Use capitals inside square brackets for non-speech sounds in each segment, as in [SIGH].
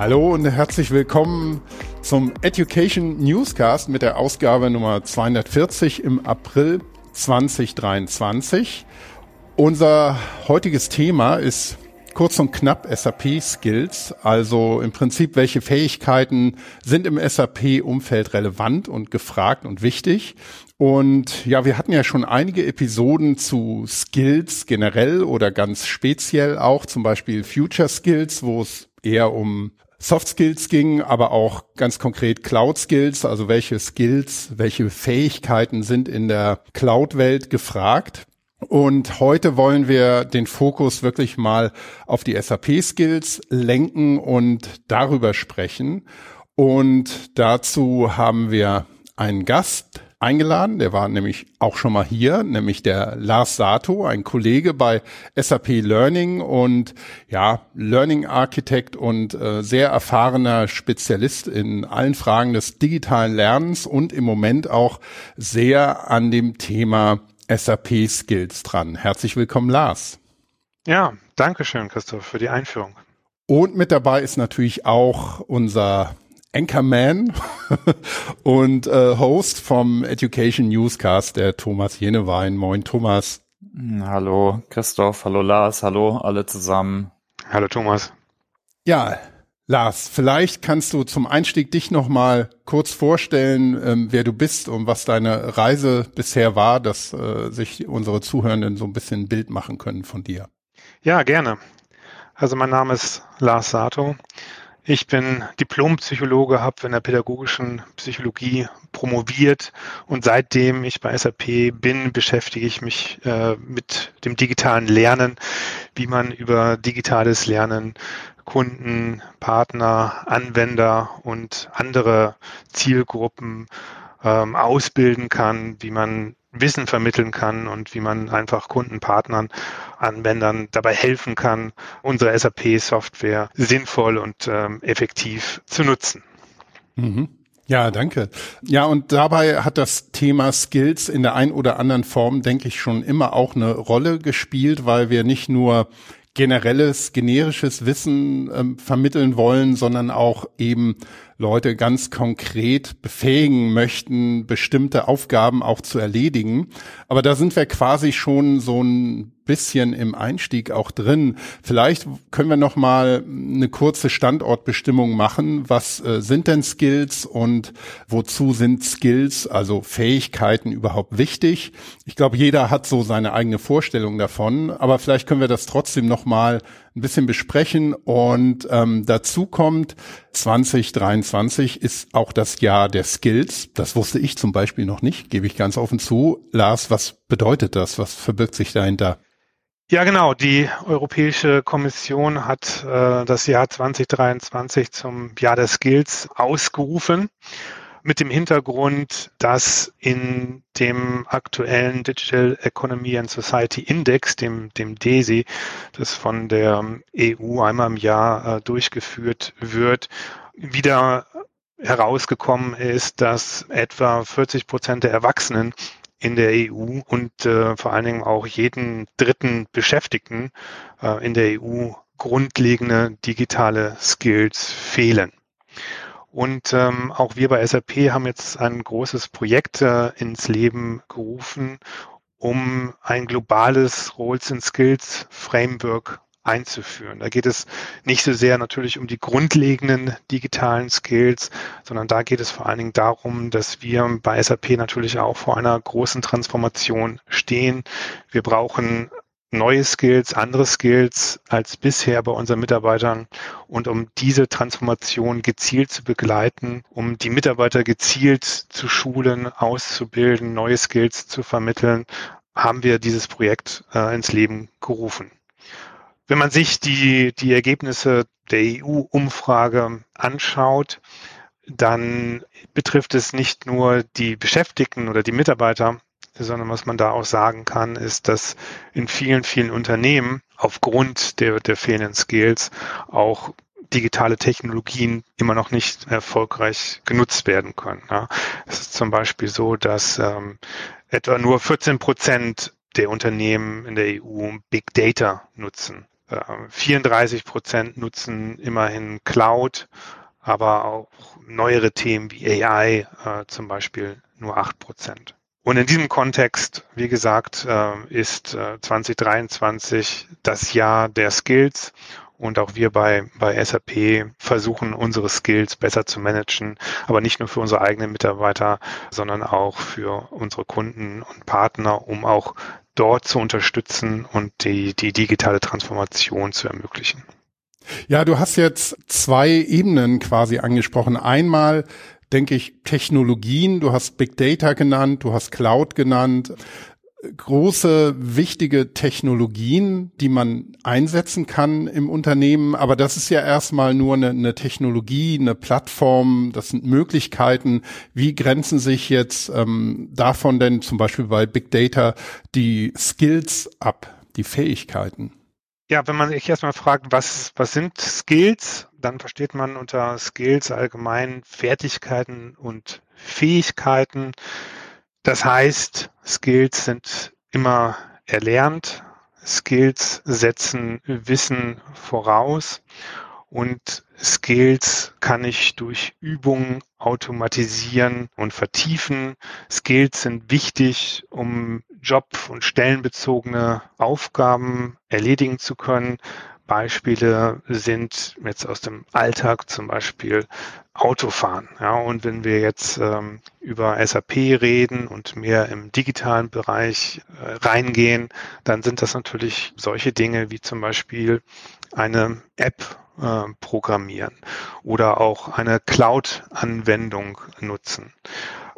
Hallo und herzlich willkommen zum Education Newscast mit der Ausgabe Nummer 240 im April 2023. Unser heutiges Thema ist kurz und knapp SAP Skills, also im Prinzip, welche Fähigkeiten sind im SAP-Umfeld relevant und gefragt und wichtig. Und ja, wir hatten ja schon einige Episoden zu Skills generell oder ganz speziell auch, zum Beispiel Future Skills, wo es eher um Soft Skills ging, aber auch ganz konkret Cloud Skills, also welche Skills, welche Fähigkeiten sind in der Cloud-Welt gefragt. Und heute wollen wir den Fokus wirklich mal auf die SAP-Skills lenken und darüber sprechen. Und dazu haben wir einen Gast eingeladen, der war nämlich auch schon mal hier, nämlich der Lars Sato, ein Kollege bei SAP Learning und ja, Learning Architect und äh, sehr erfahrener Spezialist in allen Fragen des digitalen Lernens und im Moment auch sehr an dem Thema SAP Skills dran. Herzlich willkommen, Lars. Ja, danke schön, Christoph, für die Einführung. Und mit dabei ist natürlich auch unser Anchorman [LAUGHS] und äh, Host vom Education Newscast, der Thomas Jenewein. Moin, Thomas. Hallo, Christoph. Hallo, Lars. Hallo, alle zusammen. Hallo, Thomas. Ja, Lars, vielleicht kannst du zum Einstieg dich noch mal kurz vorstellen, ähm, wer du bist und was deine Reise bisher war, dass äh, sich unsere Zuhörenden so ein bisschen ein Bild machen können von dir. Ja, gerne. Also mein Name ist Lars Sato. Ich bin Diplompsychologe, habe in der pädagogischen Psychologie promoviert und seitdem ich bei SAP bin, beschäftige ich mich äh, mit dem digitalen Lernen, wie man über digitales Lernen Kunden, Partner, Anwender und andere Zielgruppen ähm, ausbilden kann, wie man Wissen vermitteln kann und wie man einfach Kunden, Partnern, Anwendern dabei helfen kann, unsere SAP-Software sinnvoll und ähm, effektiv zu nutzen. Mhm. Ja, danke. Ja, und dabei hat das Thema Skills in der ein oder anderen Form, denke ich, schon immer auch eine Rolle gespielt, weil wir nicht nur generelles, generisches Wissen ähm, vermitteln wollen, sondern auch eben Leute ganz konkret befähigen möchten, bestimmte Aufgaben auch zu erledigen. Aber da sind wir quasi schon so ein bisschen im Einstieg auch drin. Vielleicht können wir noch mal eine kurze Standortbestimmung machen. Was äh, sind denn Skills und wozu sind Skills, also Fähigkeiten überhaupt wichtig? Ich glaube, jeder hat so seine eigene Vorstellung davon, aber vielleicht können wir das trotzdem noch mal ein bisschen besprechen und ähm, dazu kommt 2023 ist auch das Jahr der Skills. Das wusste ich zum Beispiel noch nicht, gebe ich ganz offen zu. Lars, was bedeutet das? Was verbirgt sich dahinter? Ja, genau. Die Europäische Kommission hat äh, das Jahr 2023 zum Jahr der Skills ausgerufen mit dem Hintergrund, dass in dem aktuellen Digital Economy and Society Index, dem, dem DESI, das von der EU einmal im Jahr äh, durchgeführt wird, wieder herausgekommen ist, dass etwa 40 Prozent der Erwachsenen in der EU und äh, vor allen Dingen auch jeden dritten Beschäftigten äh, in der EU grundlegende digitale Skills fehlen. Und ähm, auch wir bei SAP haben jetzt ein großes Projekt äh, ins Leben gerufen, um ein globales Roles and Skills Framework einzuführen. Da geht es nicht so sehr natürlich um die grundlegenden digitalen Skills, sondern da geht es vor allen Dingen darum, dass wir bei SAP natürlich auch vor einer großen Transformation stehen. Wir brauchen neue Skills, andere Skills als bisher bei unseren Mitarbeitern und um diese Transformation gezielt zu begleiten, um die Mitarbeiter gezielt zu schulen, auszubilden, neue Skills zu vermitteln, haben wir dieses Projekt äh, ins Leben gerufen. Wenn man sich die, die Ergebnisse der EU-Umfrage anschaut, dann betrifft es nicht nur die Beschäftigten oder die Mitarbeiter, sondern was man da auch sagen kann, ist, dass in vielen, vielen Unternehmen aufgrund der, der fehlenden Skills auch digitale Technologien immer noch nicht erfolgreich genutzt werden können. Ja. Es ist zum Beispiel so, dass ähm, etwa nur 14 Prozent der Unternehmen in der EU Big Data nutzen. 34 Prozent nutzen immerhin Cloud, aber auch neuere Themen wie AI äh, zum Beispiel nur 8 Prozent. Und in diesem Kontext, wie gesagt, äh, ist äh, 2023 das Jahr der Skills und auch wir bei, bei SAP versuchen, unsere Skills besser zu managen, aber nicht nur für unsere eigenen Mitarbeiter, sondern auch für unsere Kunden und Partner, um auch dort zu unterstützen und die, die digitale Transformation zu ermöglichen. Ja, du hast jetzt zwei Ebenen quasi angesprochen. Einmal denke ich, Technologien, du hast Big Data genannt, du hast Cloud genannt große, wichtige Technologien, die man einsetzen kann im Unternehmen. Aber das ist ja erstmal nur eine, eine, Technologie, eine Plattform. Das sind Möglichkeiten. Wie grenzen sich jetzt ähm, davon denn zum Beispiel bei Big Data die Skills ab, die Fähigkeiten? Ja, wenn man sich erstmal fragt, was, was sind Skills, dann versteht man unter Skills allgemein Fertigkeiten und Fähigkeiten. Das heißt, Skills sind immer erlernt. Skills setzen Wissen voraus und Skills kann ich durch Übungen automatisieren und vertiefen. Skills sind wichtig, um job- und stellenbezogene Aufgaben erledigen zu können. Beispiele sind jetzt aus dem Alltag zum Beispiel Autofahren. Ja, und wenn wir jetzt ähm, über SAP reden und mehr im digitalen Bereich äh, reingehen, dann sind das natürlich solche Dinge wie zum Beispiel eine App äh, programmieren oder auch eine Cloud-Anwendung nutzen.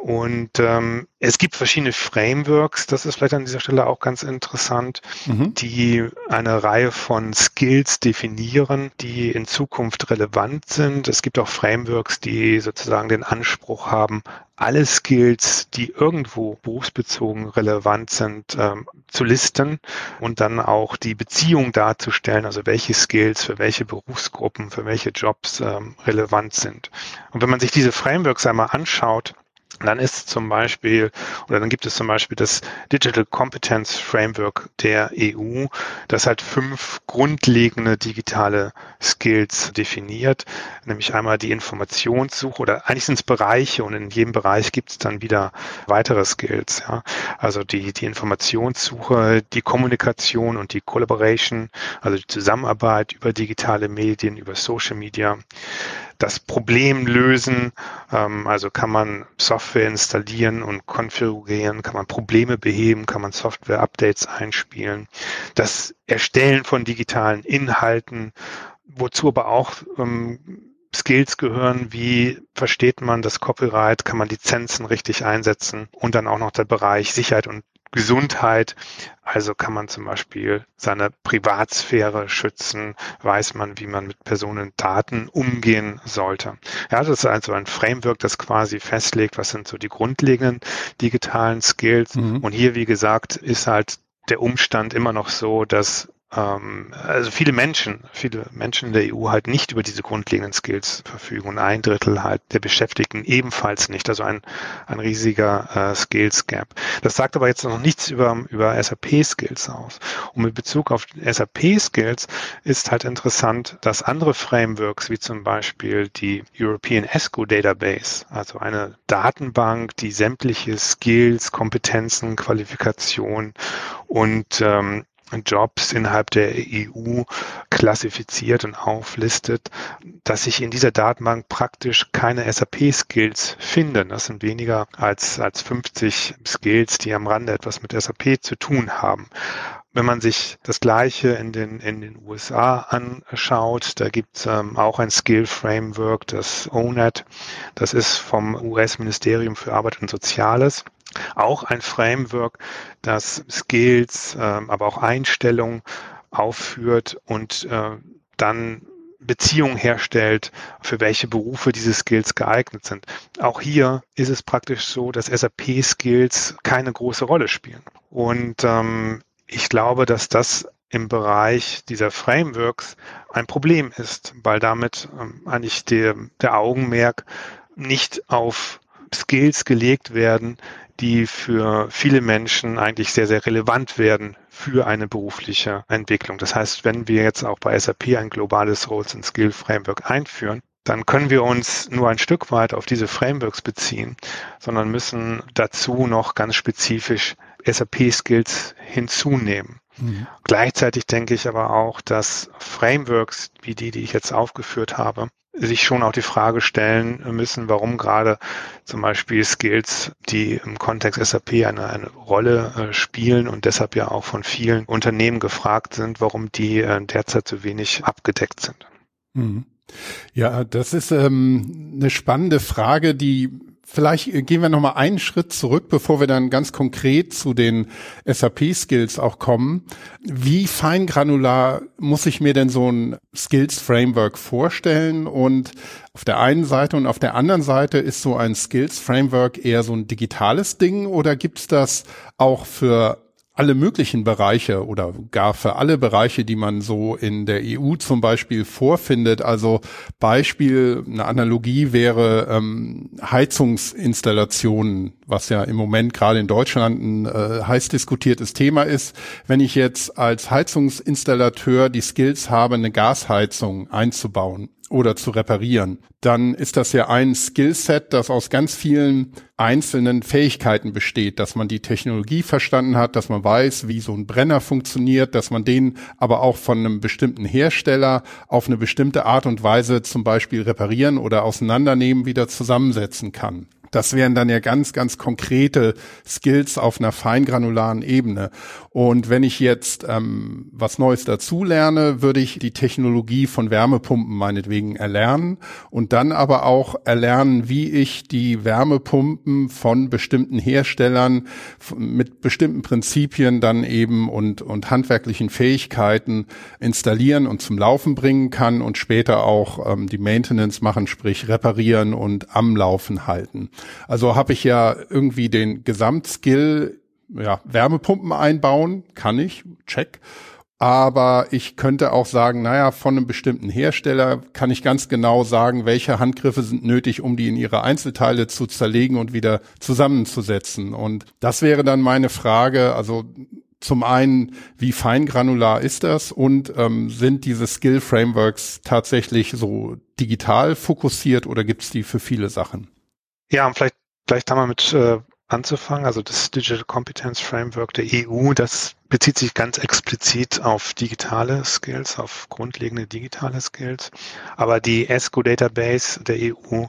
Und ähm, es gibt verschiedene Frameworks, das ist vielleicht an dieser Stelle auch ganz interessant, mhm. die eine Reihe von Skills definieren, die in Zukunft relevant sind. Es gibt auch Frameworks, die sozusagen den Anspruch haben, alle Skills, die irgendwo berufsbezogen relevant sind, ähm, zu listen und dann auch die Beziehung darzustellen, also welche Skills für welche Berufsgruppen, für welche Jobs ähm, relevant sind. Und wenn man sich diese Frameworks einmal anschaut, dann ist zum Beispiel, oder dann gibt es zum Beispiel das Digital Competence Framework der EU, das halt fünf grundlegende digitale Skills definiert, nämlich einmal die Informationssuche oder eigentlich sind es Bereiche und in jedem Bereich gibt es dann wieder weitere Skills. Ja. Also die, die Informationssuche, die Kommunikation und die Collaboration, also die Zusammenarbeit über digitale Medien, über Social Media das Problem lösen. Ähm, also kann man Software installieren und konfigurieren, kann man Probleme beheben, kann man Software-Updates einspielen. Das Erstellen von digitalen Inhalten, wozu aber auch ähm, Skills gehören, wie versteht man das Copyright, kann man Lizenzen richtig einsetzen und dann auch noch der Bereich Sicherheit und Gesundheit. Also kann man zum Beispiel seine Privatsphäre schützen, weiß man, wie man mit Personendaten umgehen sollte. Ja, das ist also ein Framework, das quasi festlegt, was sind so die grundlegenden digitalen Skills. Mhm. Und hier, wie gesagt, ist halt der Umstand immer noch so, dass also viele Menschen, viele Menschen in der EU halt nicht über diese grundlegenden Skills verfügen und ein Drittel halt der Beschäftigten ebenfalls nicht. Also ein, ein riesiger äh, Skills Gap. Das sagt aber jetzt noch nichts über, über SAP Skills aus. Und mit Bezug auf SAP Skills ist halt interessant, dass andere Frameworks wie zum Beispiel die European ESCO Database, also eine Datenbank, die sämtliche Skills, Kompetenzen, Qualifikationen und ähm, Jobs innerhalb der EU klassifiziert und auflistet, dass sich in dieser Datenbank praktisch keine SAP-Skills finden. Das sind weniger als, als 50 Skills, die am Rande etwas mit SAP zu tun haben. Wenn man sich das Gleiche in den, in den USA anschaut, da gibt es ähm, auch ein Skill-Framework, das ONET. Das ist vom US-Ministerium für Arbeit und Soziales auch ein Framework, das Skills, äh, aber auch Einstellungen aufführt und äh, dann Beziehungen herstellt, für welche Berufe diese Skills geeignet sind. Auch hier ist es praktisch so, dass SAP-Skills keine große Rolle spielen. Und ähm, ich glaube, dass das im Bereich dieser Frameworks ein Problem ist, weil damit ähm, eigentlich der, der Augenmerk nicht auf Skills gelegt werden, die für viele Menschen eigentlich sehr, sehr relevant werden für eine berufliche Entwicklung. Das heißt, wenn wir jetzt auch bei SAP ein globales Roles and Skill Framework einführen, dann können wir uns nur ein Stück weit auf diese Frameworks beziehen, sondern müssen dazu noch ganz spezifisch SAP-Skills hinzunehmen. Mhm. Gleichzeitig denke ich aber auch, dass Frameworks wie die, die ich jetzt aufgeführt habe, sich schon auch die Frage stellen müssen, warum gerade zum Beispiel Skills, die im Kontext SAP eine, eine Rolle äh, spielen und deshalb ja auch von vielen Unternehmen gefragt sind, warum die äh, derzeit so wenig abgedeckt sind. Mhm. Ja, das ist ähm, eine spannende Frage, die vielleicht gehen wir noch mal einen Schritt zurück, bevor wir dann ganz konkret zu den SAP-Skills auch kommen. Wie feingranular muss ich mir denn so ein Skills-Framework vorstellen? Und auf der einen Seite und auf der anderen Seite ist so ein Skills-Framework eher so ein digitales Ding oder gibt's das auch für alle möglichen Bereiche oder gar für alle Bereiche, die man so in der EU zum Beispiel vorfindet. Also Beispiel, eine Analogie wäre ähm, Heizungsinstallationen, was ja im Moment gerade in Deutschland ein äh, heiß diskutiertes Thema ist. Wenn ich jetzt als Heizungsinstallateur die Skills habe, eine Gasheizung einzubauen, oder zu reparieren, dann ist das ja ein Skillset, das aus ganz vielen einzelnen Fähigkeiten besteht, dass man die Technologie verstanden hat, dass man weiß, wie so ein Brenner funktioniert, dass man den aber auch von einem bestimmten Hersteller auf eine bestimmte Art und Weise zum Beispiel reparieren oder auseinandernehmen wieder zusammensetzen kann. Das wären dann ja ganz, ganz konkrete Skills auf einer feingranularen Ebene. Und wenn ich jetzt ähm, was Neues dazu lerne, würde ich die Technologie von Wärmepumpen meinetwegen erlernen und dann aber auch erlernen, wie ich die Wärmepumpen von bestimmten Herstellern mit bestimmten Prinzipien dann eben und, und handwerklichen Fähigkeiten installieren und zum Laufen bringen kann und später auch ähm, die Maintenance machen, sprich reparieren und am Laufen halten. Also habe ich ja irgendwie den Gesamtskill, ja, Wärmepumpen einbauen, kann ich, check. Aber ich könnte auch sagen, naja, von einem bestimmten Hersteller kann ich ganz genau sagen, welche Handgriffe sind nötig, um die in ihre Einzelteile zu zerlegen und wieder zusammenzusetzen. Und das wäre dann meine Frage, also zum einen, wie feingranular ist das und ähm, sind diese Skill-Frameworks tatsächlich so digital fokussiert oder gibt es die für viele Sachen? Ja, und vielleicht, vielleicht haben wir mit äh, anzufangen. Also das Digital Competence Framework der EU, das bezieht sich ganz explizit auf digitale Skills, auf grundlegende digitale Skills. Aber die ESCO Database der EU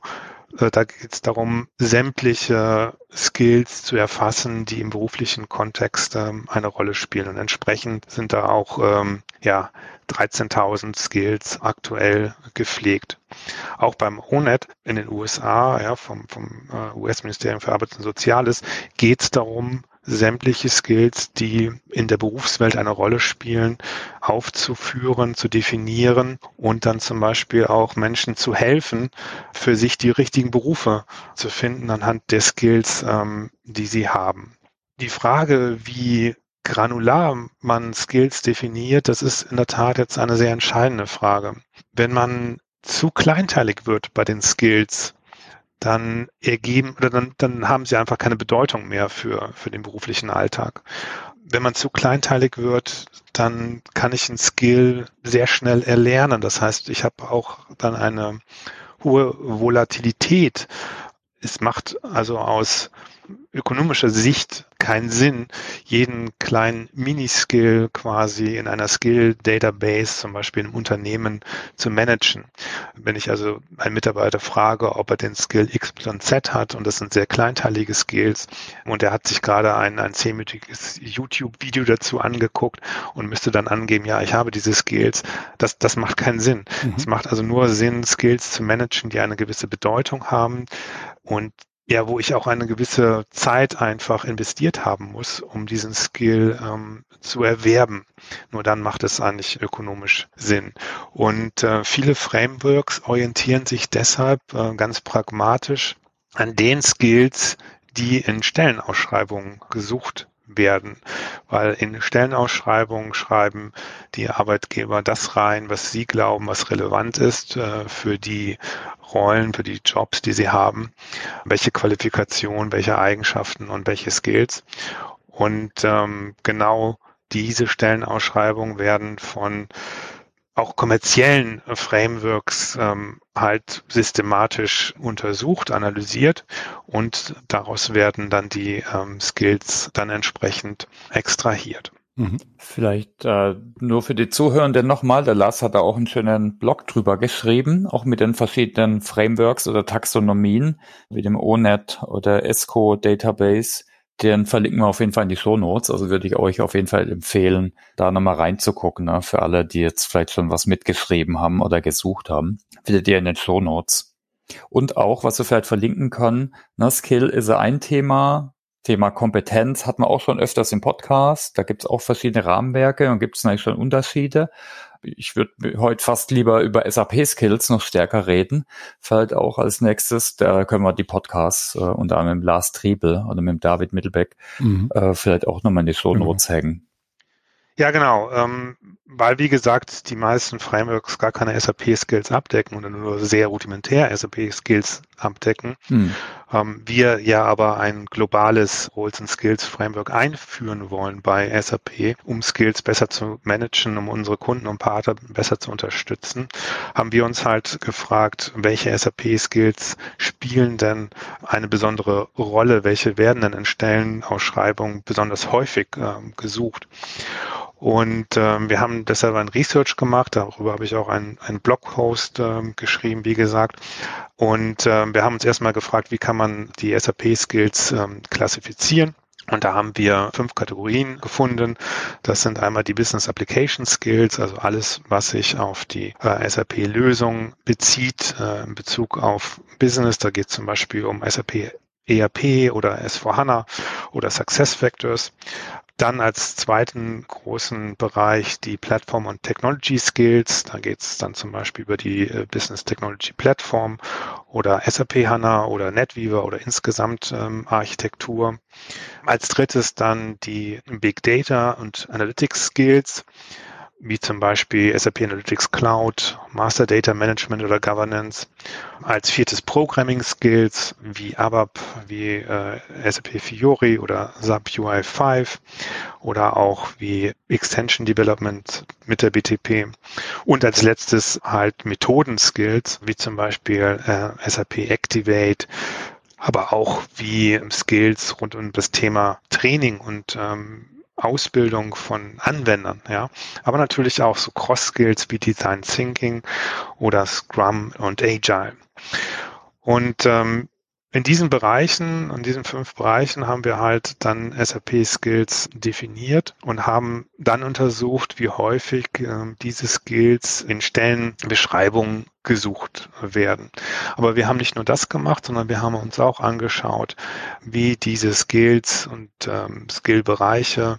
da geht es darum, sämtliche Skills zu erfassen, die im beruflichen Kontext ähm, eine Rolle spielen. Und entsprechend sind da auch ähm, ja, 13.000 Skills aktuell gepflegt. Auch beim ONET in den USA, ja, vom, vom äh, US-Ministerium für Arbeit und Soziales, geht es darum, sämtliche Skills, die in der Berufswelt eine Rolle spielen, aufzuführen, zu definieren und dann zum Beispiel auch Menschen zu helfen, für sich die richtigen Berufe zu finden anhand der Skills, ähm, die sie haben. Die Frage, wie granular man Skills definiert, das ist in der Tat jetzt eine sehr entscheidende Frage. Wenn man zu kleinteilig wird bei den Skills, dann ergeben oder dann, dann haben sie einfach keine Bedeutung mehr für, für den beruflichen Alltag. Wenn man zu kleinteilig wird, dann kann ich ein Skill sehr schnell erlernen. Das heißt, ich habe auch dann eine hohe Volatilität. Es macht also aus ökonomischer Sicht keinen Sinn, jeden kleinen Miniskill quasi in einer Skill-Database, zum Beispiel im Unternehmen, zu managen. Wenn ich also einen Mitarbeiter frage, ob er den Skill X und Z hat, und das sind sehr kleinteilige Skills, und er hat sich gerade ein, ein zehnminütiges YouTube-Video dazu angeguckt und müsste dann angeben, ja, ich habe diese Skills, das, das macht keinen Sinn. Mhm. Es macht also nur Sinn, Skills zu managen, die eine gewisse Bedeutung haben und ja, wo ich auch eine gewisse Zeit einfach investiert haben muss, um diesen Skill ähm, zu erwerben. Nur dann macht es eigentlich ökonomisch Sinn. Und äh, viele Frameworks orientieren sich deshalb äh, ganz pragmatisch an den Skills, die in Stellenausschreibungen gesucht werden, weil in Stellenausschreibungen schreiben die Arbeitgeber das rein, was sie glauben, was relevant ist äh, für die Rollen, für die Jobs, die sie haben, welche Qualifikation, welche Eigenschaften und welche Skills. Und ähm, genau diese Stellenausschreibungen werden von auch kommerziellen Frameworks ähm, halt systematisch untersucht, analysiert und daraus werden dann die ähm, Skills dann entsprechend extrahiert. Mhm. Vielleicht äh, nur für die Zuhörenden nochmal, der Lars hat da auch einen schönen Blog drüber geschrieben, auch mit den verschiedenen Frameworks oder Taxonomien, wie dem ONET oder ESCO Database den verlinken wir auf jeden Fall in die Show Notes. Also würde ich euch auf jeden Fall empfehlen, da nochmal reinzugucken, ne? für alle, die jetzt vielleicht schon was mitgeschrieben haben oder gesucht haben. Findet ihr in den Show Notes. Und auch, was wir vielleicht verlinken können, ne, Skill ist ein Thema, Thema Kompetenz hatten wir auch schon öfters im Podcast. Da gibt es auch verschiedene Rahmenwerke und gibt es natürlich schon Unterschiede ich würde heute fast lieber über SAP-Skills noch stärker reden. Vielleicht auch als nächstes, da können wir die Podcasts äh, unter anderem mit Lars Triebel oder mit David Mittelbeck mhm. äh, vielleicht auch nochmal in die Show Notes mhm. hängen. Ja, genau. Ähm, weil, wie gesagt, die meisten Frameworks gar keine SAP-Skills abdecken oder nur sehr rudimentär SAP-Skills abdecken. Hm. Ähm, wir ja aber ein globales Roles and Skills Framework einführen wollen bei SAP, um Skills besser zu managen, um unsere Kunden und Partner besser zu unterstützen, haben wir uns halt gefragt, welche SAP-Skills spielen denn eine besondere Rolle, welche werden denn in Stellenausschreibungen besonders häufig äh, gesucht. Und ähm, wir haben deshalb ein Research gemacht, darüber habe ich auch einen, einen Blogpost ähm, geschrieben, wie gesagt. Und ähm, wir haben uns erstmal gefragt, wie kann man die SAP-Skills ähm, klassifizieren. Und da haben wir fünf Kategorien gefunden. Das sind einmal die Business Application Skills, also alles, was sich auf die äh, SAP-Lösung bezieht, äh, in Bezug auf Business. Da geht es zum Beispiel um SAP ERP oder S4HANA oder Success Factors. Dann als zweiten großen Bereich die Plattform und Technology Skills. Da geht es dann zum Beispiel über die äh, Business Technology Plattform oder SAP HANA oder NetWeaver oder insgesamt ähm, Architektur. Als drittes dann die Big Data und Analytics Skills wie zum Beispiel SAP Analytics Cloud, Master Data Management oder Governance. Als viertes Programming Skills wie ABAP, wie äh, SAP Fiori oder SAP UI5 oder auch wie Extension Development mit der BTP. Und als letztes halt Methoden Skills, wie zum Beispiel äh, SAP Activate, aber auch wie Skills rund um das Thema Training und ähm, Ausbildung von Anwendern, ja, aber natürlich auch so Cross-Skills wie Design Thinking oder Scrum und Agile. Und ähm, in diesen Bereichen, in diesen fünf Bereichen haben wir halt dann SAP-Skills definiert und haben dann untersucht, wie häufig äh, diese Skills in Stellenbeschreibungen gesucht werden. Aber wir haben nicht nur das gemacht, sondern wir haben uns auch angeschaut, wie diese Skills und ähm, Skillbereiche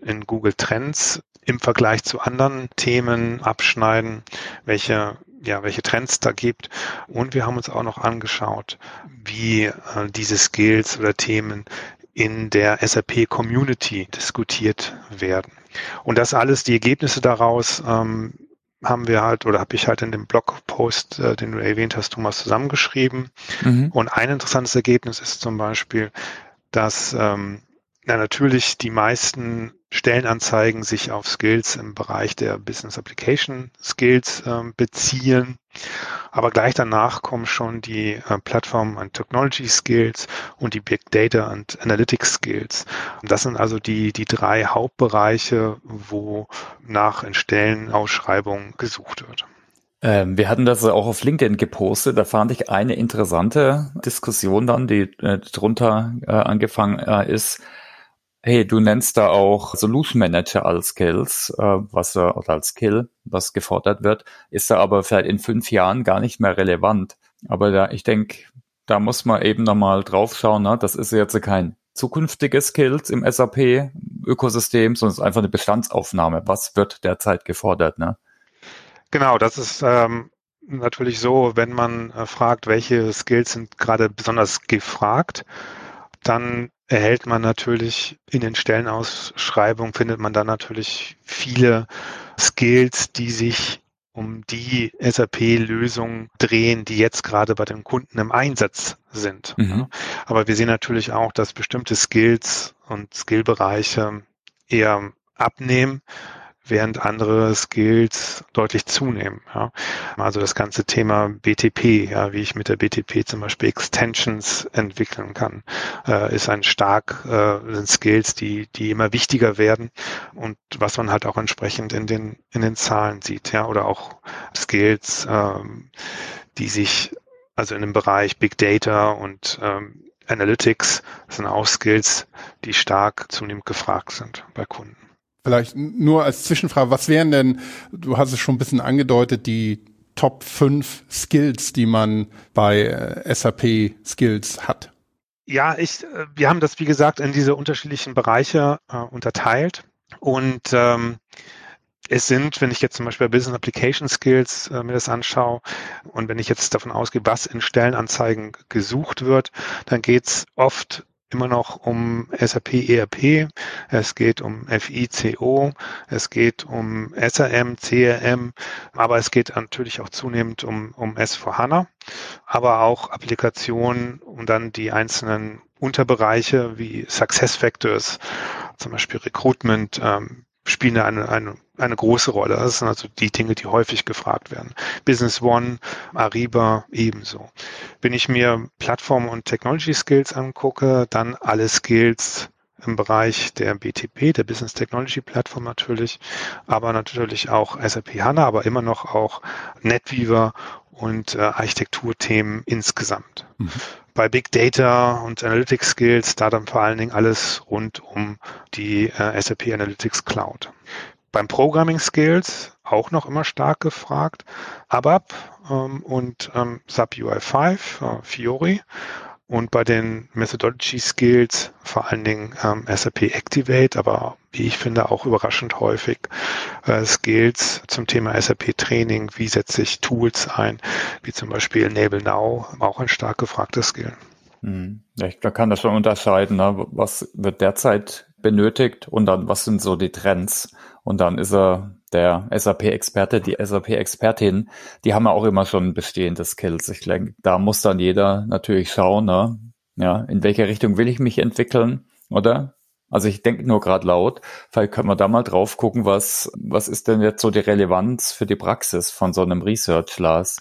in Google Trends im Vergleich zu anderen Themen abschneiden, welche ja, welche Trends da gibt. Und wir haben uns auch noch angeschaut, wie äh, diese Skills oder Themen in der SAP Community diskutiert werden. Und das alles, die Ergebnisse daraus, ähm, haben wir halt oder habe ich halt in dem Blogpost, äh, den du erwähnt hast, Thomas, zusammengeschrieben. Mhm. Und ein interessantes Ergebnis ist zum Beispiel, dass ähm, na, natürlich die meisten Stellenanzeigen sich auf Skills im Bereich der Business Application Skills ähm, beziehen. Aber gleich danach kommen schon die äh, Plattform und Technology Skills und die Big Data und Analytics Skills. Und das sind also die, die drei Hauptbereiche, wo nach in Stellenausschreibungen gesucht wird. Ähm, wir hatten das auch auf LinkedIn gepostet. Da fand ich eine interessante Diskussion dann, die äh, drunter äh, angefangen äh, ist Hey, du nennst da auch Solution Manager als Skills, äh, was äh, oder als Skill, was gefordert wird, ist da aber vielleicht in fünf Jahren gar nicht mehr relevant. Aber da, ich denke, da muss man eben nochmal drauf schauen. Ne? Das ist jetzt kein zukünftiges Skills im SAP-Ökosystem, sondern es ist einfach eine Bestandsaufnahme. Was wird derzeit gefordert? Ne? Genau, das ist ähm, natürlich so, wenn man äh, fragt, welche Skills sind gerade besonders gefragt, dann erhält man natürlich in den Stellenausschreibungen, findet man dann natürlich viele Skills, die sich um die SAP-Lösungen drehen, die jetzt gerade bei den Kunden im Einsatz sind. Mhm. Aber wir sehen natürlich auch, dass bestimmte Skills und Skillbereiche eher abnehmen während andere Skills deutlich zunehmen. Ja. Also das ganze Thema BTP, ja, wie ich mit der BTP zum Beispiel Extensions entwickeln kann, äh, ist ein stark äh, sind Skills, die die immer wichtiger werden und was man halt auch entsprechend in den in den Zahlen sieht, ja, oder auch Skills, ähm, die sich also in dem Bereich Big Data und ähm, Analytics sind auch Skills, die stark zunehmend gefragt sind bei Kunden. Vielleicht nur als Zwischenfrage, was wären denn, du hast es schon ein bisschen angedeutet, die Top 5 Skills, die man bei äh, SAP Skills hat? Ja, ich, äh, wir haben das, wie gesagt, in diese unterschiedlichen Bereiche äh, unterteilt. Und ähm, es sind, wenn ich jetzt zum Beispiel Business Application Skills äh, mir das anschaue und wenn ich jetzt davon ausgehe, was in Stellenanzeigen gesucht wird, dann geht es oft immer noch um SAP ERP, es geht um FICO, es geht um SRM, CRM, aber es geht natürlich auch zunehmend um, um S4HANA, aber auch Applikationen und dann die einzelnen Unterbereiche wie Success Factors, zum Beispiel Recruitment, ähm, spielen eine, eine, eine große Rolle. Das sind also die Dinge, die häufig gefragt werden. Business One, Ariba ebenso. Wenn ich mir Plattform- und Technology Skills angucke, dann alle Skills im Bereich der BTP, der Business Technology Plattform natürlich, aber natürlich auch SAP HANA, aber immer noch auch NetWeaver und äh, Architekturthemen insgesamt. Mhm. Bei Big Data und Analytics Skills, da dann vor allen Dingen alles rund um die äh, SAP Analytics Cloud. Beim Programming Skills auch noch immer stark gefragt. ABAP ähm, und ähm, SAP UI5, äh, Fiori und bei den Methodology Skills vor allen Dingen ähm, SAP Activate, aber wie ich finde auch überraschend häufig äh, Skills zum Thema SAP Training, wie setze ich Tools ein, wie zum Beispiel Enable Now, auch ein stark gefragtes Skill. Hm. Ja, ich kann das schon unterscheiden, ne? was wird derzeit benötigt und dann was sind so die Trends und dann ist er der SAP-Experte, die SAP-Expertin, die haben ja auch immer schon bestehende Skills. Ich denke, da muss dann jeder natürlich schauen, ne? ja, in welche Richtung will ich mich entwickeln, oder? Also ich denke nur gerade laut, vielleicht können wir da mal drauf gucken, was, was ist denn jetzt so die Relevanz für die Praxis von so einem Research, Lars?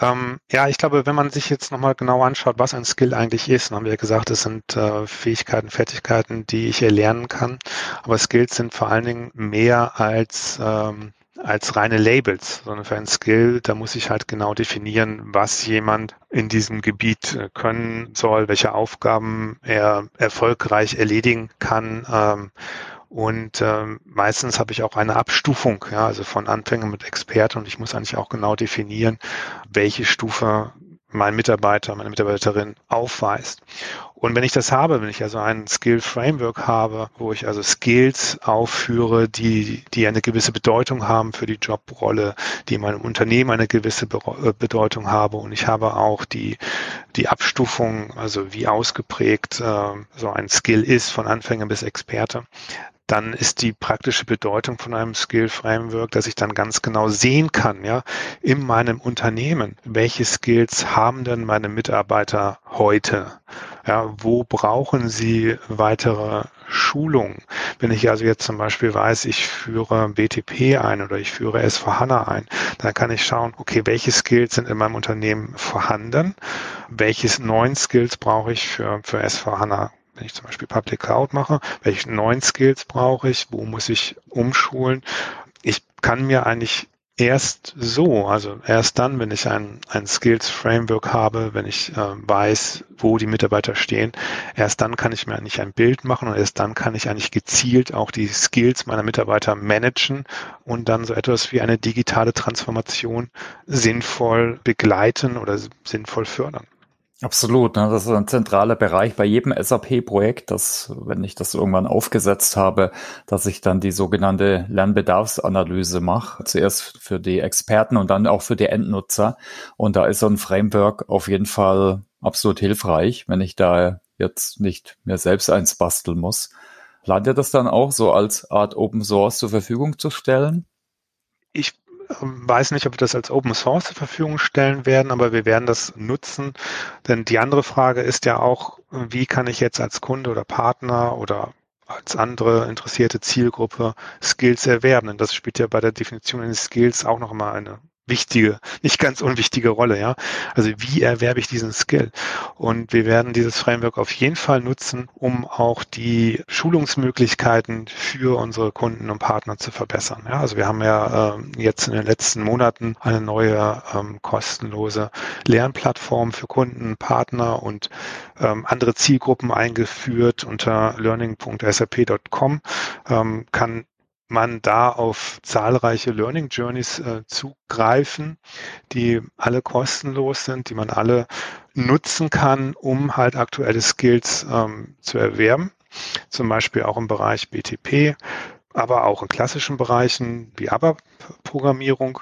Ähm, ja, ich glaube, wenn man sich jetzt nochmal genau anschaut, was ein Skill eigentlich ist, dann haben wir ja gesagt, es sind äh, Fähigkeiten, Fertigkeiten, die ich erlernen kann. Aber Skills sind vor allen Dingen mehr als ähm, als reine Labels, sondern für ein Skill, da muss ich halt genau definieren, was jemand in diesem Gebiet äh, können soll, welche Aufgaben er erfolgreich erledigen kann. Ähm, und ähm, meistens habe ich auch eine Abstufung, ja, also von Anfänger mit Experte und ich muss eigentlich auch genau definieren, welche Stufe mein Mitarbeiter, meine Mitarbeiterin aufweist. Und wenn ich das habe, wenn ich also ein Skill Framework habe, wo ich also Skills aufführe, die, die eine gewisse Bedeutung haben für die Jobrolle, die in meinem Unternehmen eine gewisse äh, Bedeutung habe und ich habe auch die, die Abstufung, also wie ausgeprägt äh, so ein Skill ist von Anfänger bis Experte, dann ist die praktische Bedeutung von einem Skill Framework, dass ich dann ganz genau sehen kann, ja, in meinem Unternehmen, welche Skills haben denn meine Mitarbeiter heute? Ja, wo brauchen sie weitere Schulung? Wenn ich also jetzt zum Beispiel weiß, ich führe BTP ein oder ich führe S4HANA ein, dann kann ich schauen, okay, welche Skills sind in meinem Unternehmen vorhanden? Welche neuen Skills brauche ich für, für S4HANA wenn ich zum Beispiel Public Cloud mache, welche neuen Skills brauche ich, wo muss ich umschulen. Ich kann mir eigentlich erst so, also erst dann, wenn ich ein, ein Skills Framework habe, wenn ich äh, weiß, wo die Mitarbeiter stehen, erst dann kann ich mir eigentlich ein Bild machen und erst dann kann ich eigentlich gezielt auch die Skills meiner Mitarbeiter managen und dann so etwas wie eine digitale Transformation sinnvoll begleiten oder sinnvoll fördern. Absolut, ne? das ist ein zentraler Bereich bei jedem SAP-Projekt, dass, wenn ich das irgendwann aufgesetzt habe, dass ich dann die sogenannte Lernbedarfsanalyse mache. Zuerst für die Experten und dann auch für die Endnutzer. Und da ist so ein Framework auf jeden Fall absolut hilfreich, wenn ich da jetzt nicht mehr selbst eins basteln muss. Plant ihr das dann auch so als Art Open Source zur Verfügung zu stellen? Ich weiß nicht, ob wir das als Open Source zur Verfügung stellen werden, aber wir werden das nutzen. Denn die andere Frage ist ja auch, wie kann ich jetzt als Kunde oder Partner oder als andere interessierte Zielgruppe Skills erwerben? Denn das spielt ja bei der Definition eines Skills auch noch mal eine wichtige, nicht ganz unwichtige Rolle, ja. Also wie erwerbe ich diesen Skill? Und wir werden dieses Framework auf jeden Fall nutzen, um auch die Schulungsmöglichkeiten für unsere Kunden und Partner zu verbessern. Ja, also wir haben ja äh, jetzt in den letzten Monaten eine neue ähm, kostenlose Lernplattform für Kunden, Partner und ähm, andere Zielgruppen eingeführt unter learning.sap.com. Ähm, kann man da auf zahlreiche Learning Journeys äh, zugreifen, die alle kostenlos sind, die man alle nutzen kann, um halt aktuelle Skills ähm, zu erwerben. Zum Beispiel auch im Bereich BTP, aber auch in klassischen Bereichen wie ABAP-Programmierung.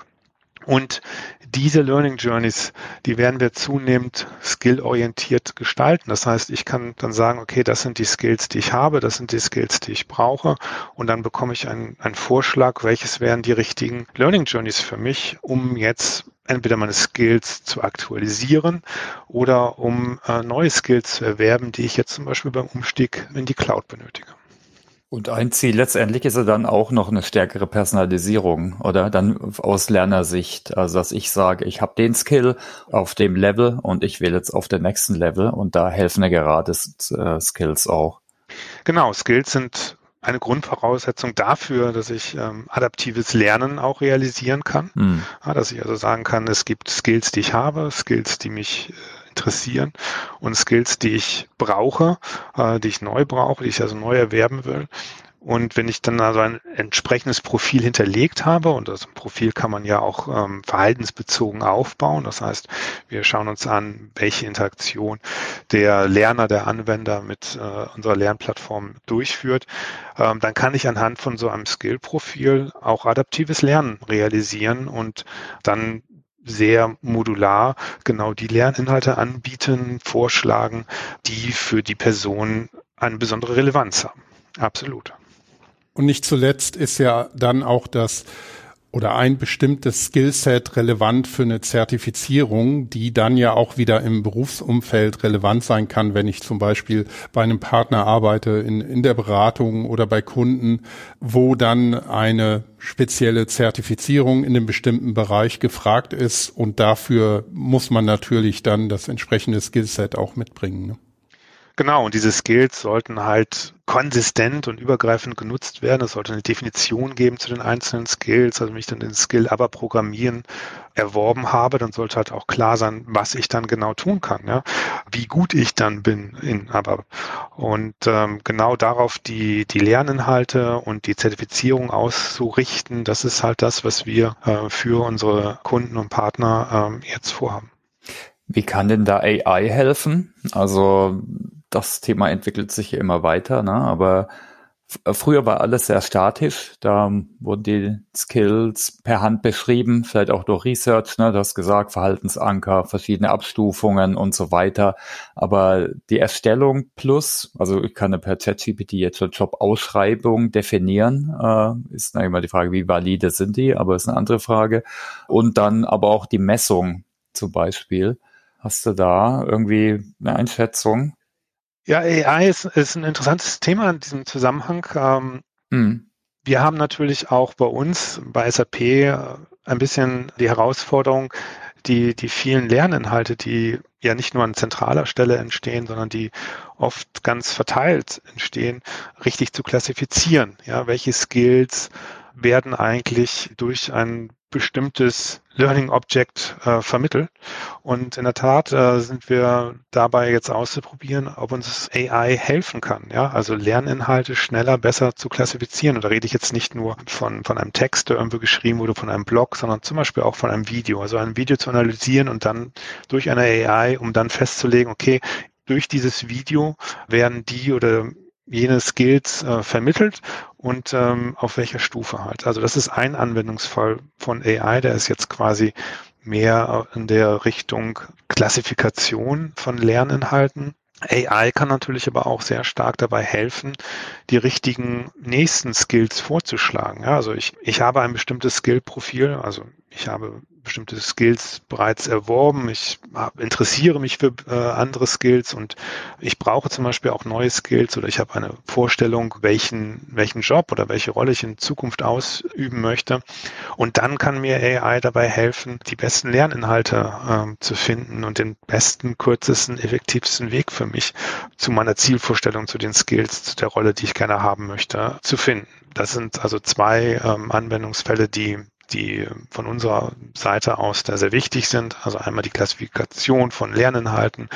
Und diese Learning Journeys, die werden wir zunehmend skillorientiert gestalten. Das heißt, ich kann dann sagen, okay, das sind die Skills, die ich habe, das sind die Skills, die ich brauche. Und dann bekomme ich einen, einen Vorschlag, welches wären die richtigen Learning Journeys für mich, um jetzt entweder meine Skills zu aktualisieren oder um äh, neue Skills zu erwerben, die ich jetzt zum Beispiel beim Umstieg in die Cloud benötige. Und ein Ziel letztendlich ist ja dann auch noch eine stärkere Personalisierung, oder? Dann aus Lernersicht. Also dass ich sage, ich habe den Skill auf dem Level und ich will jetzt auf den nächsten Level und da helfen ja gerade äh, Skills auch. Genau, Skills sind eine Grundvoraussetzung dafür, dass ich ähm, adaptives Lernen auch realisieren kann. Mhm. Ja, dass ich also sagen kann, es gibt Skills, die ich habe, Skills, die mich äh, interessieren und Skills, die ich brauche, äh, die ich neu brauche, die ich also neu erwerben will. Und wenn ich dann also ein entsprechendes Profil hinterlegt habe, und das Profil kann man ja auch ähm, verhaltensbezogen aufbauen, das heißt, wir schauen uns an, welche Interaktion der Lerner, der Anwender mit äh, unserer Lernplattform durchführt, ähm, dann kann ich anhand von so einem Skill-Profil auch adaptives Lernen realisieren und dann sehr modular genau die Lerninhalte anbieten, vorschlagen, die für die Person eine besondere Relevanz haben. Absolut. Und nicht zuletzt ist ja dann auch das oder ein bestimmtes Skillset relevant für eine Zertifizierung, die dann ja auch wieder im Berufsumfeld relevant sein kann, wenn ich zum Beispiel bei einem Partner arbeite, in, in der Beratung oder bei Kunden, wo dann eine spezielle Zertifizierung in einem bestimmten Bereich gefragt ist und dafür muss man natürlich dann das entsprechende Skillset auch mitbringen. Ne? Genau, und diese Skills sollten halt konsistent und übergreifend genutzt werden. Es sollte eine Definition geben zu den einzelnen Skills. Also wenn ich dann den Skill aber Programmieren erworben habe, dann sollte halt auch klar sein, was ich dann genau tun kann, ja? wie gut ich dann bin in aber und ähm, genau darauf die die Lerninhalte und die Zertifizierung auszurichten, das ist halt das, was wir äh, für unsere Kunden und Partner ähm, jetzt vorhaben. Wie kann denn da AI helfen? Also das Thema entwickelt sich ja immer weiter, ne? aber äh, früher war alles sehr statisch. Da wurden die Skills per Hand beschrieben, vielleicht auch durch Research, ne? du hast gesagt, Verhaltensanker, verschiedene Abstufungen und so weiter. Aber die Erstellung plus, also ich kann per ChatGPT jetzt schon Jobausschreibung definieren, äh, ist na immer die Frage, wie valide sind die, aber ist eine andere Frage. Und dann aber auch die Messung zum Beispiel. Hast du da irgendwie eine Einschätzung? Ja, AI ist, ist ein interessantes Thema in diesem Zusammenhang. Ähm, hm. Wir haben natürlich auch bei uns, bei SAP, äh, ein bisschen die Herausforderung, die, die vielen Lerninhalte, die ja nicht nur an zentraler Stelle entstehen, sondern die oft ganz verteilt entstehen, richtig zu klassifizieren. Ja, welche Skills werden eigentlich durch ein bestimmtes Learning Object äh, vermittelt. Und in der Tat äh, sind wir dabei jetzt auszuprobieren, ob uns AI helfen kann. Ja, also Lerninhalte schneller, besser zu klassifizieren. Und da rede ich jetzt nicht nur von, von einem Text, der irgendwo geschrieben wurde, von einem Blog, sondern zum Beispiel auch von einem Video. Also ein Video zu analysieren und dann durch eine AI, um dann festzulegen, okay, durch dieses Video werden die oder jene Skills äh, vermittelt und ähm, auf welcher Stufe halt. Also das ist ein Anwendungsfall von AI, der ist jetzt quasi mehr in der Richtung Klassifikation von Lerninhalten AI kann natürlich aber auch sehr stark dabei helfen, die richtigen nächsten Skills vorzuschlagen. Ja, also ich, ich habe ein bestimmtes Skill-Profil, also ich habe bestimmte Skills bereits erworben. Ich interessiere mich für äh, andere Skills und ich brauche zum Beispiel auch neue Skills oder ich habe eine Vorstellung, welchen, welchen Job oder welche Rolle ich in Zukunft ausüben möchte. Und dann kann mir AI dabei helfen, die besten Lerninhalte äh, zu finden und den besten, kürzesten, effektivsten Weg für mich zu meiner Zielvorstellung, zu den Skills, zu der Rolle, die ich gerne haben möchte, zu finden. Das sind also zwei ähm, Anwendungsfälle, die die von unserer Seite aus da sehr wichtig sind. Also einmal die Klassifikation von Lerninhalten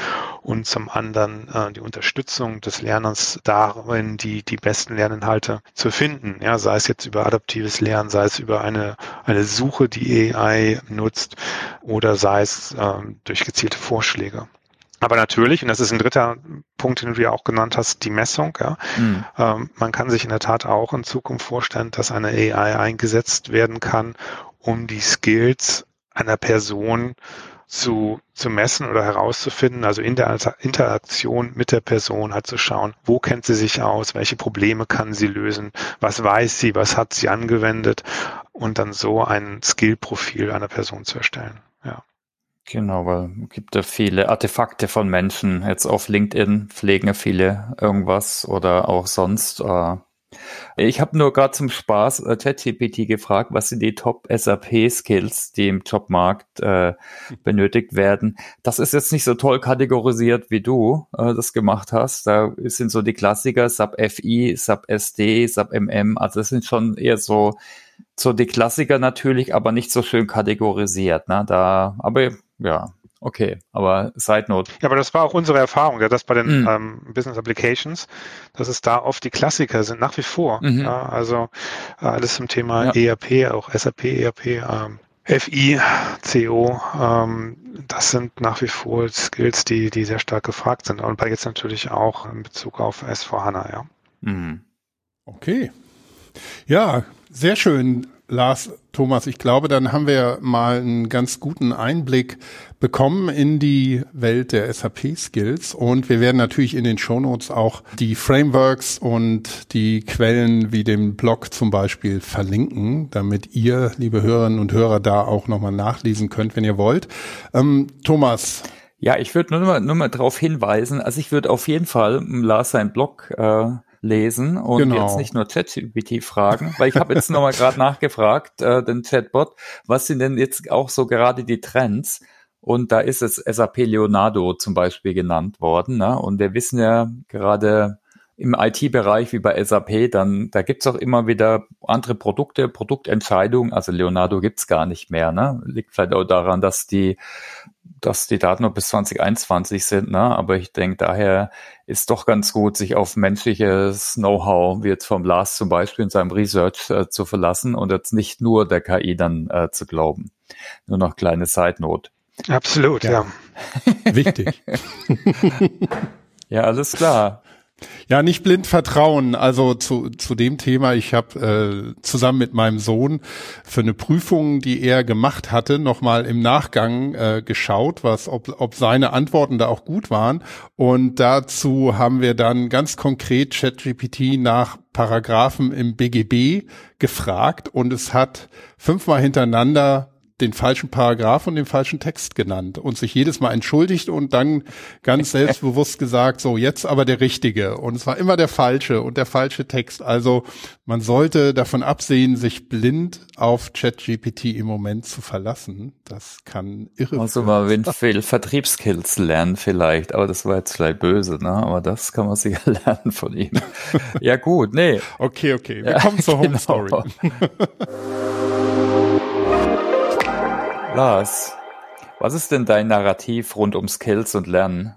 und zum anderen äh, die Unterstützung des Lerners darin, die, die besten Lerninhalte zu finden. Ja, sei es jetzt über adaptives Lernen, sei es über eine, eine Suche, die AI nutzt oder sei es äh, durch gezielte Vorschläge. Aber natürlich, und das ist ein dritter Punkt, den du ja auch genannt hast, die Messung. Ja. Mhm. Ähm, man kann sich in der Tat auch in Zukunft vorstellen, dass eine AI eingesetzt werden kann, um die Skills einer Person zu, zu messen oder herauszufinden, also in der Interaktion mit der Person halt zu schauen, wo kennt sie sich aus, welche Probleme kann sie lösen, was weiß sie, was hat sie angewendet und dann so ein Skillprofil einer Person zu erstellen. Genau, weil es gibt ja viele Artefakte von Menschen. Jetzt auf LinkedIn pflegen ja viele irgendwas oder auch sonst. Äh. Ich habe nur gerade zum Spaß äh, ChatGPT gefragt, was sind die Top SAP-Skills, die im Jobmarkt äh, benötigt werden. Das ist jetzt nicht so toll kategorisiert, wie du äh, das gemacht hast. Da sind so die Klassiker SAP FI, SAP SD, SAP MM. Also das sind schon eher so so die Klassiker natürlich, aber nicht so schön kategorisiert. Ne? Da, aber ja, okay, aber Side Note. Ja, aber das war auch unsere Erfahrung, ja, dass bei den mm. ähm, Business Applications, dass es da oft die Klassiker sind, nach wie vor. Mhm. Ja, also äh, alles zum Thema ja. ERP, auch SAP, ERP, ähm, FI, CO, ähm, das sind nach wie vor Skills, die, die sehr stark gefragt sind. Und bei jetzt natürlich auch in Bezug auf S4HANA, ja. Mhm. Okay. Ja, sehr schön. Lars, Thomas, ich glaube, dann haben wir mal einen ganz guten Einblick bekommen in die Welt der SAP-Skills und wir werden natürlich in den Shownotes auch die Frameworks und die Quellen wie dem Blog zum Beispiel verlinken, damit ihr, liebe Hörerinnen und Hörer, da auch nochmal nachlesen könnt, wenn ihr wollt. Ähm, Thomas, ja, ich würde nur mal, nur mal darauf hinweisen, also ich würde auf jeden Fall Lars sein Blog äh, lesen und genau. jetzt nicht nur ChatGPT fragen, weil ich habe jetzt nochmal gerade [LAUGHS] nachgefragt, äh, den Chatbot, was sind denn jetzt auch so gerade die Trends? Und da ist es SAP Leonardo zum Beispiel genannt worden. Ne? Und wir wissen ja gerade im IT-Bereich wie bei SAP, dann da gibt's auch immer wieder andere Produkte, Produktentscheidungen. Also Leonardo gibt's gar nicht mehr. Ne? Liegt vielleicht auch daran, dass die dass die Daten nur bis 2021 sind, ne? aber ich denke, daher ist doch ganz gut, sich auf menschliches Know-how, wie jetzt vom Lars zum Beispiel in seinem Research äh, zu verlassen und jetzt nicht nur der KI dann äh, zu glauben. Nur noch kleine Side-Note. Absolut, ja. ja. Wichtig. [LAUGHS] [LAUGHS] ja, alles klar. Ja, nicht blind vertrauen. Also zu, zu dem Thema, ich habe äh, zusammen mit meinem Sohn für eine Prüfung, die er gemacht hatte, nochmal im Nachgang äh, geschaut, was, ob, ob seine Antworten da auch gut waren. Und dazu haben wir dann ganz konkret ChatGPT nach Paragraphen im BGB gefragt und es hat fünfmal hintereinander den falschen Paragraph und den falschen Text genannt und sich jedes Mal entschuldigt und dann ganz [LAUGHS] selbstbewusst gesagt, so jetzt aber der richtige. Und es war immer der falsche und der falsche Text. Also man sollte davon absehen, sich blind auf ChatGPT im Moment zu verlassen. Das kann irre. Also mal viel Vertriebskills lernen vielleicht, aber das war jetzt vielleicht böse, ne? Aber das kann man sicher [LAUGHS] lernen von ihm. ja gut, nee. Okay, okay. Wir ja, kommen zur [LAUGHS] Home genau. Story. Lars, was ist denn dein Narrativ rund um Skills und Lernen?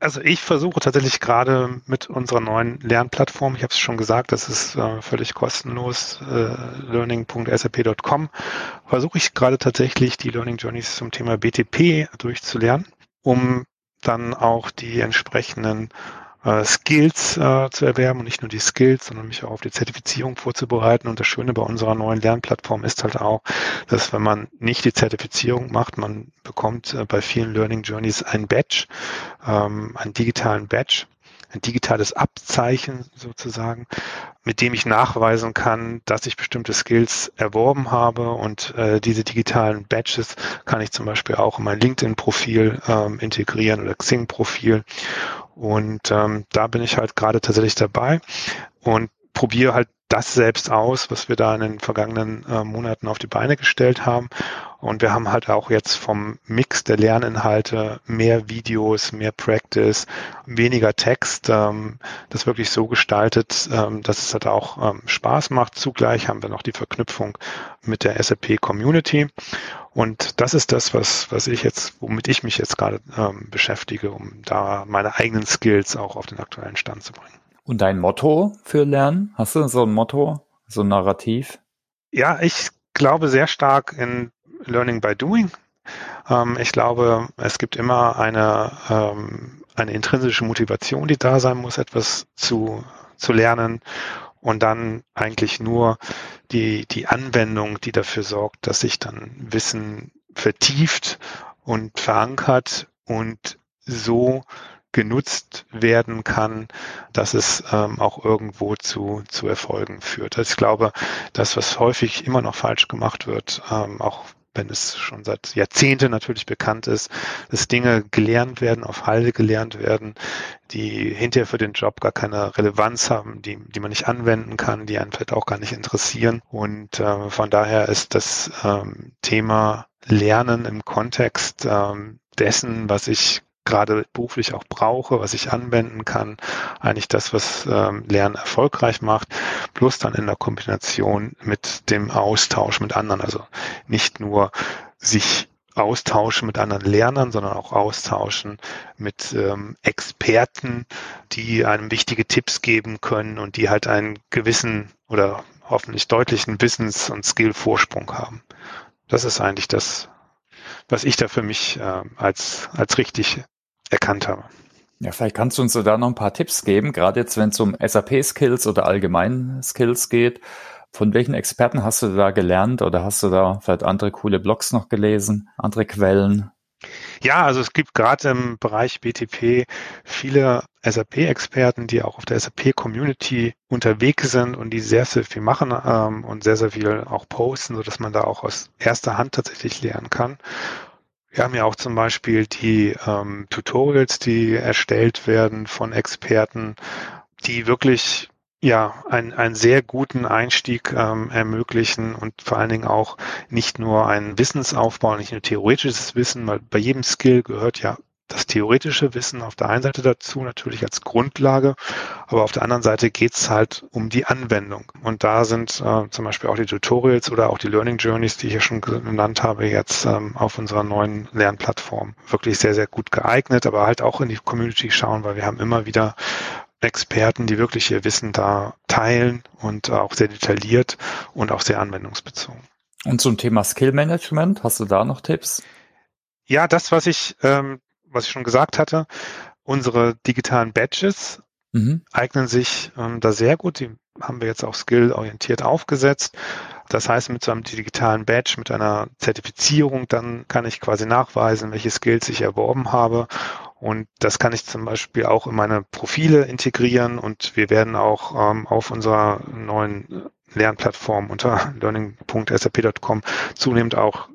Also ich versuche tatsächlich gerade mit unserer neuen Lernplattform, ich habe es schon gesagt, das ist äh, völlig kostenlos, äh, learning.sap.com, versuche ich gerade tatsächlich die Learning Journeys zum Thema BTP durchzulernen, um dann auch die entsprechenden äh, Skills äh, zu erwerben und nicht nur die Skills, sondern mich auch auf die Zertifizierung vorzubereiten. Und das Schöne bei unserer neuen Lernplattform ist halt auch, dass wenn man nicht die Zertifizierung macht, man bekommt äh, bei vielen Learning Journeys ein Badge, ähm, einen digitalen Badge ein digitales Abzeichen sozusagen, mit dem ich nachweisen kann, dass ich bestimmte Skills erworben habe und äh, diese digitalen Badges kann ich zum Beispiel auch in mein LinkedIn-Profil ähm, integrieren oder Xing-Profil und ähm, da bin ich halt gerade tatsächlich dabei und probiere halt das selbst aus, was wir da in den vergangenen äh, Monaten auf die Beine gestellt haben. Und wir haben halt auch jetzt vom Mix der Lerninhalte mehr Videos, mehr Practice, weniger Text, ähm, das wirklich so gestaltet, ähm, dass es halt auch ähm, Spaß macht. Zugleich haben wir noch die Verknüpfung mit der SAP Community. Und das ist das, was, was ich jetzt, womit ich mich jetzt gerade ähm, beschäftige, um da meine eigenen Skills auch auf den aktuellen Stand zu bringen. Und dein Motto für Lernen? Hast du so ein Motto, so ein Narrativ? Ja, ich glaube sehr stark in Learning by Doing. Ähm, ich glaube, es gibt immer eine, ähm, eine intrinsische Motivation, die da sein muss, etwas zu, zu lernen und dann eigentlich nur die, die Anwendung, die dafür sorgt, dass sich dann Wissen vertieft und verankert und so genutzt werden kann, dass es ähm, auch irgendwo zu, zu Erfolgen führt. Also ich glaube, das, was häufig immer noch falsch gemacht wird, ähm, auch wenn es schon seit Jahrzehnten natürlich bekannt ist, dass Dinge gelernt werden, auf Halde gelernt werden, die hinterher für den Job gar keine Relevanz haben, die, die man nicht anwenden kann, die einen vielleicht auch gar nicht interessieren. Und äh, von daher ist das ähm, Thema Lernen im Kontext ähm, dessen, was ich gerade beruflich auch brauche, was ich anwenden kann, eigentlich das, was ähm, Lernen erfolgreich macht, plus dann in der Kombination mit dem Austausch mit anderen, also nicht nur sich austauschen mit anderen Lernern, sondern auch austauschen mit ähm, Experten, die einem wichtige Tipps geben können und die halt einen gewissen oder hoffentlich deutlichen Wissens- und Skill-Vorsprung haben. Das ist eigentlich das, was ich da für mich äh, als, als richtig erkannt habe. Ja, vielleicht kannst du uns da noch ein paar Tipps geben, gerade jetzt, wenn es um SAP-Skills oder allgemein Skills geht. Von welchen Experten hast du da gelernt oder hast du da vielleicht andere coole Blogs noch gelesen, andere Quellen? Ja, also es gibt gerade im Bereich BTP viele SAP-Experten, die auch auf der SAP-Community unterwegs sind und die sehr, sehr viel machen ähm, und sehr, sehr viel auch posten, sodass man da auch aus erster Hand tatsächlich lernen kann. Wir haben ja auch zum Beispiel die ähm, Tutorials, die erstellt werden von Experten, die wirklich ja einen, einen sehr guten Einstieg ähm, ermöglichen und vor allen Dingen auch nicht nur einen Wissensaufbau, nicht nur theoretisches Wissen, weil bei jedem Skill gehört ja das theoretische Wissen auf der einen Seite dazu, natürlich als Grundlage, aber auf der anderen Seite geht's halt um die Anwendung. Und da sind äh, zum Beispiel auch die Tutorials oder auch die Learning Journeys, die ich ja schon genannt habe, jetzt ähm, auf unserer neuen Lernplattform wirklich sehr, sehr gut geeignet, aber halt auch in die Community schauen, weil wir haben immer wieder Experten, die wirklich ihr Wissen da teilen und äh, auch sehr detailliert und auch sehr anwendungsbezogen. Und zum Thema Skill Management, hast du da noch Tipps? Ja, das, was ich ähm, was ich schon gesagt hatte, unsere digitalen Badges mhm. eignen sich ähm, da sehr gut. Die haben wir jetzt auch skill-orientiert aufgesetzt. Das heißt, mit so einem digitalen Badge, mit einer Zertifizierung, dann kann ich quasi nachweisen, welche Skills ich erworben habe. Und das kann ich zum Beispiel auch in meine Profile integrieren. Und wir werden auch ähm, auf unserer neuen Lernplattform unter [LAUGHS] learning.sap.com zunehmend auch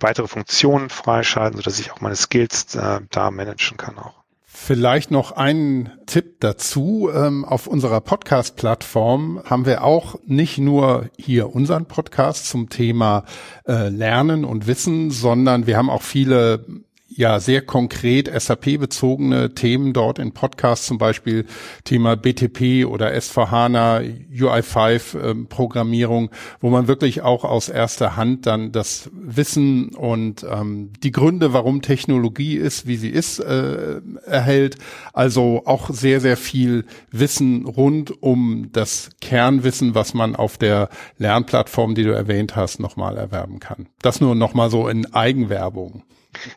weitere Funktionen freischalten, sodass ich auch meine Skills äh, da managen kann auch. Vielleicht noch einen Tipp dazu. Ähm, auf unserer Podcast-Plattform haben wir auch nicht nur hier unseren Podcast zum Thema äh, Lernen und Wissen, sondern wir haben auch viele ja sehr konkret SAP-bezogene Themen dort in Podcasts, zum Beispiel Thema BTP oder S4HANA, UI5-Programmierung, ähm, wo man wirklich auch aus erster Hand dann das Wissen und ähm, die Gründe, warum Technologie ist, wie sie ist, äh, erhält. Also auch sehr, sehr viel Wissen rund um das Kernwissen, was man auf der Lernplattform, die du erwähnt hast, nochmal erwerben kann. Das nur nochmal so in Eigenwerbung.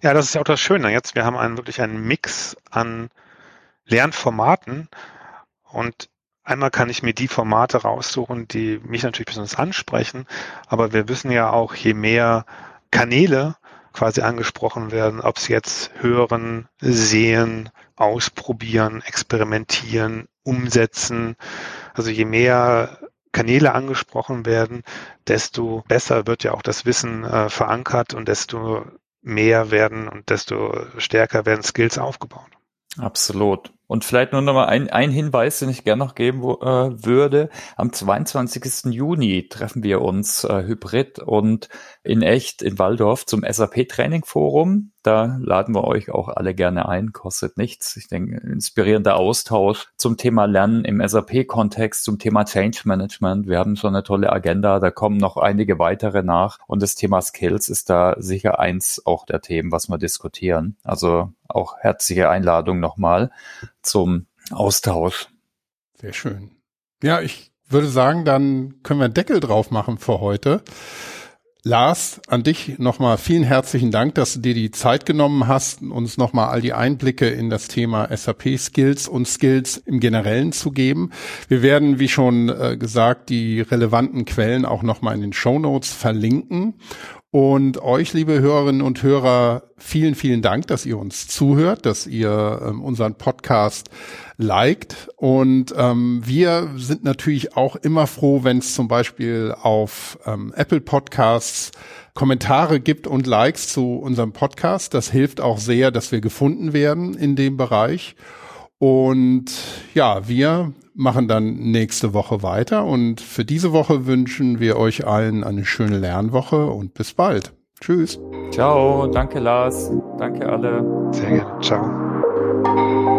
Ja, das ist ja auch das Schöne jetzt. Wir haben einen wirklich einen Mix an Lernformaten und Einmal kann ich mir die Formate raussuchen, die mich natürlich besonders ansprechen, aber wir wissen ja auch, je mehr Kanäle quasi angesprochen werden, ob sie jetzt hören, sehen, ausprobieren, experimentieren, umsetzen. Also je mehr Kanäle angesprochen werden, desto besser wird ja auch das Wissen äh, verankert und desto mehr werden und desto stärker werden Skills aufgebaut. Absolut. Und vielleicht nur noch mal ein, ein Hinweis, den ich gerne noch geben äh, würde. Am 22. Juni treffen wir uns äh, hybrid und in echt in Waldorf zum SAP Training Forum. Da laden wir euch auch alle gerne ein, kostet nichts. Ich denke, inspirierender Austausch zum Thema Lernen im SAP-Kontext, zum Thema Change Management. Wir haben so eine tolle Agenda, da kommen noch einige weitere nach. Und das Thema Skills ist da sicher eins auch der Themen, was wir diskutieren. Also auch herzliche Einladung nochmal zum Austausch. Sehr schön. Ja, ich würde sagen, dann können wir einen Deckel drauf machen für heute. Lars, an dich nochmal vielen herzlichen Dank, dass du dir die Zeit genommen hast, uns nochmal all die Einblicke in das Thema SAP Skills und Skills im Generellen zu geben. Wir werden, wie schon äh, gesagt, die relevanten Quellen auch nochmal in den Show Notes verlinken. Und euch, liebe Hörerinnen und Hörer, vielen, vielen Dank, dass ihr uns zuhört, dass ihr ähm, unseren Podcast liked. Und ähm, wir sind natürlich auch immer froh, wenn es zum Beispiel auf ähm, Apple Podcasts Kommentare gibt und Likes zu unserem Podcast. Das hilft auch sehr, dass wir gefunden werden in dem Bereich. Und ja, wir machen dann nächste Woche weiter. Und für diese Woche wünschen wir euch allen eine schöne Lernwoche und bis bald. Tschüss. Ciao, danke Lars, danke alle. Sehr gerne, ciao.